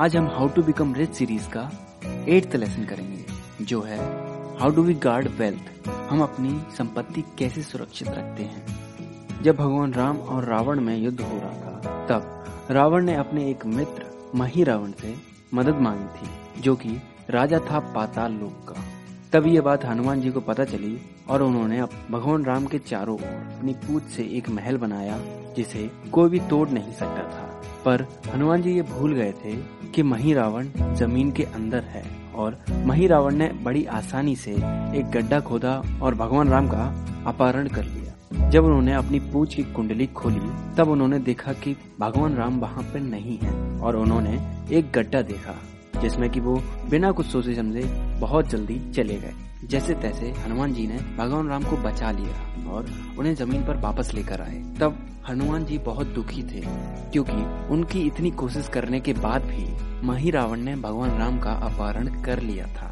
आज हम how to become rich series का एट्थ लेसन करेंगे, जो है how do we guard wealth हम अपनी संपत्ति कैसे सुरक्षित रखते हैं? जब भगवान राम और रावण में युद्ध हो रहा था, तब रावण ने अपने एक मित्र, मही रावण से मदद मांगी थी, जो कि राजा था पाताल लोक का। तब ये बात हनुमान जी को पता चली और उन्होंने भगवान राम के चारों ओर अपनी पूछ से एक महल बनाया, जिसे कोई भी तोड़ नहीं सकता था। पर हनुमान जी ये भूल गए थे कि मही रावण ज़मीन के अंदर है और मही रावण ने बड़ी आसानी से एक गड्ढा खोदा और भगवान राम का अपहरण कर लिया। जब उन्होंने अपनी पूछ की कुंडली खोली, तब उन्होंने देखा कि भगवान राम वहाँ पर नहीं है और उन्होंने एक गड्ढा देखा, जिसमें कि वो बिना कुछ सोचे समझे बहुत जल्दी चले गए। जैसे तैसे हनुमान जी ने भगवान राम को बचा लिया और उन्हें ज़मीन पर वापस लेकर आए। तब हनुमान जी बहुत दुखी थे, क्योंकि उनकी इतनी कोशिश करने के बाद भी मही रावण ने भगवान राम का अपहरण कर लिया था।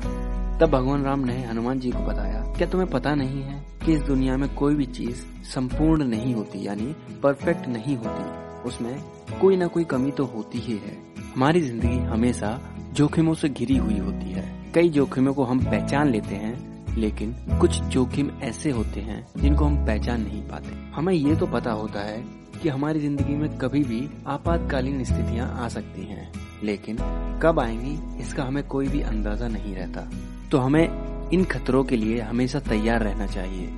तब भगवान राम ने हनुमान जी को बताया, क्या तुम्हें पता नहीं है कि इस दुनिया में कोई भी चीज़ संपूर्ण नहीं होती, यानी परफेक्ट नहीं होती? उसमें कोई ना कोई कमी तो होती ही है। हमारी ज़िंदगी हमेशा जोखिमों से घिरी हुई होती है। कई जोखिमों को हम पहचान लेते हैं, लेकिन कुछ जोखिम ऐसे होते हैं जिनको हम पहचान नहीं पाते। हमें ये तो पता होता है कि हमारी ज़िंदगी में कभी भी आपातकालीन स्थितियाँ आ सकती हैं, लेकिन कब आएँगी, इसका हमें कोई भी अंदाज़ा नहीं रहता। तो हमें इन खतरों के लिए हमेशा तैयार रहना चाहिए।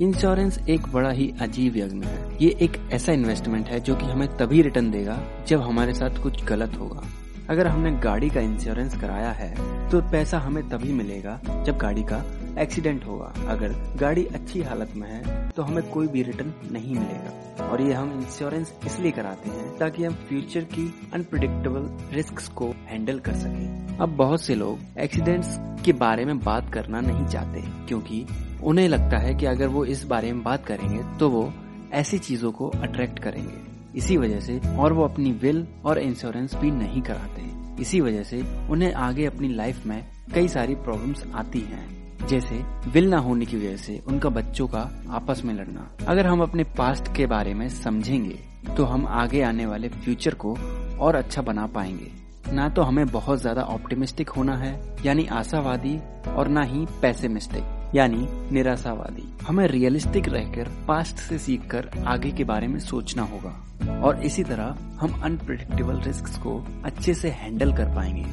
इंश्योरेंस एक बड़ा ही अजीब यज्ञ है। ये एक ऐसा इन्वेस्टमेंट है जो कि हमें तभी रिटर्न देगा जब हमारे साथ कुछ गलत होगा। अगर हमने गाड़ी का इंश्योरेंस कराया है तो पैसा हमें तभी मिलेगा जब गाड़ी का एक्सीडेंट होगा। अगर गाड़ी अच्छी हालत में है तो हमें कोई भी रिटर्न नहीं मिलेगा। और ये हम इंश्योरेंस इसलिए कराते हैं ताकि हम फ्यूचर की अनप्रिडिक्टेबल रिस्क को हैंडल कर सके। अब बहुत से लोग एक्सीडेंट्स के बारे में बात करना नहीं चाहते, क्योंकि उन्हें लगता है कि अगर वो इस बारे में बात करेंगे तो वो ऐसी चीज़ों को अट्रैक्ट करेंगे। इसी वजह से और वो अपनी विल और इंश्योरेंस भी नहीं कराते इसी वजह से उन्हें आगे अपनी लाइफ में कई सारी प्रॉब्लम्स आती हैं। जैसे विल ना होने की वजह से उनका बच्चों का आपस में लड़ना। अगर हम अपने पास्ट के बारे में समझेंगे तो हम आगे आने वाले फ्यूचर को और अच्छा बना पाएँगे। ना तो हमें बहुत ज़्यादा ऑप्टिमिस्टिक होना है, यानी आशावादी और ना ही पैसे पैसेमिस्टिक यानी निराशावादी। हमें रियलिस्टिक रहकर पास्ट से सीखकर, आगे के बारे में सोचना होगा। और इसी तरह, हम अनप्रिडिक्टेबल रिस्क को अच्छे से हैंडल कर पाएँगे।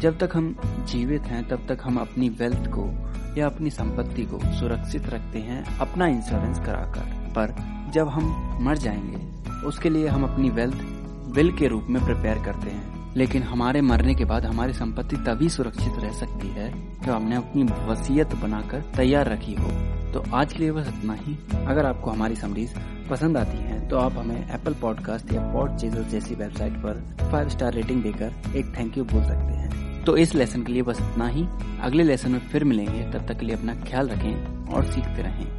जब तक हम जीवित हैं, तब तक हम अपनी वेल्थ को या अपनी संपत्ति को सुरक्षित रखते हैं, अपना इंश्योरेंस कराकर। पर जब हम मर जाएँगे, उसके लिए हम अपनी वेल्थ बिल के रूप में प्रिपेयर करते हैं। लेकिन हमारे मरने के बाद हमारी संपत्ति तभी सुरक्षित रह सकती है जब हमने अपनी वसीयत बनाकर तैयार रखी हो। तो आज के लिए बस इतना ही। अगर आपको हमारी समरीज पसंद आती है तो आप हमें एप्पल पॉडकास्ट या पॉड चेजर जैसी वेबसाइट पर फाइव स्टार रेटिंग देकर एक थैंक यू बोल सकते हैं। तो इस लेसन के लिए बस इतना ही। अगले लेसन में फिर मिलेंगे। तब तक के लिए अपना ख्याल रखें और सीखते रहें।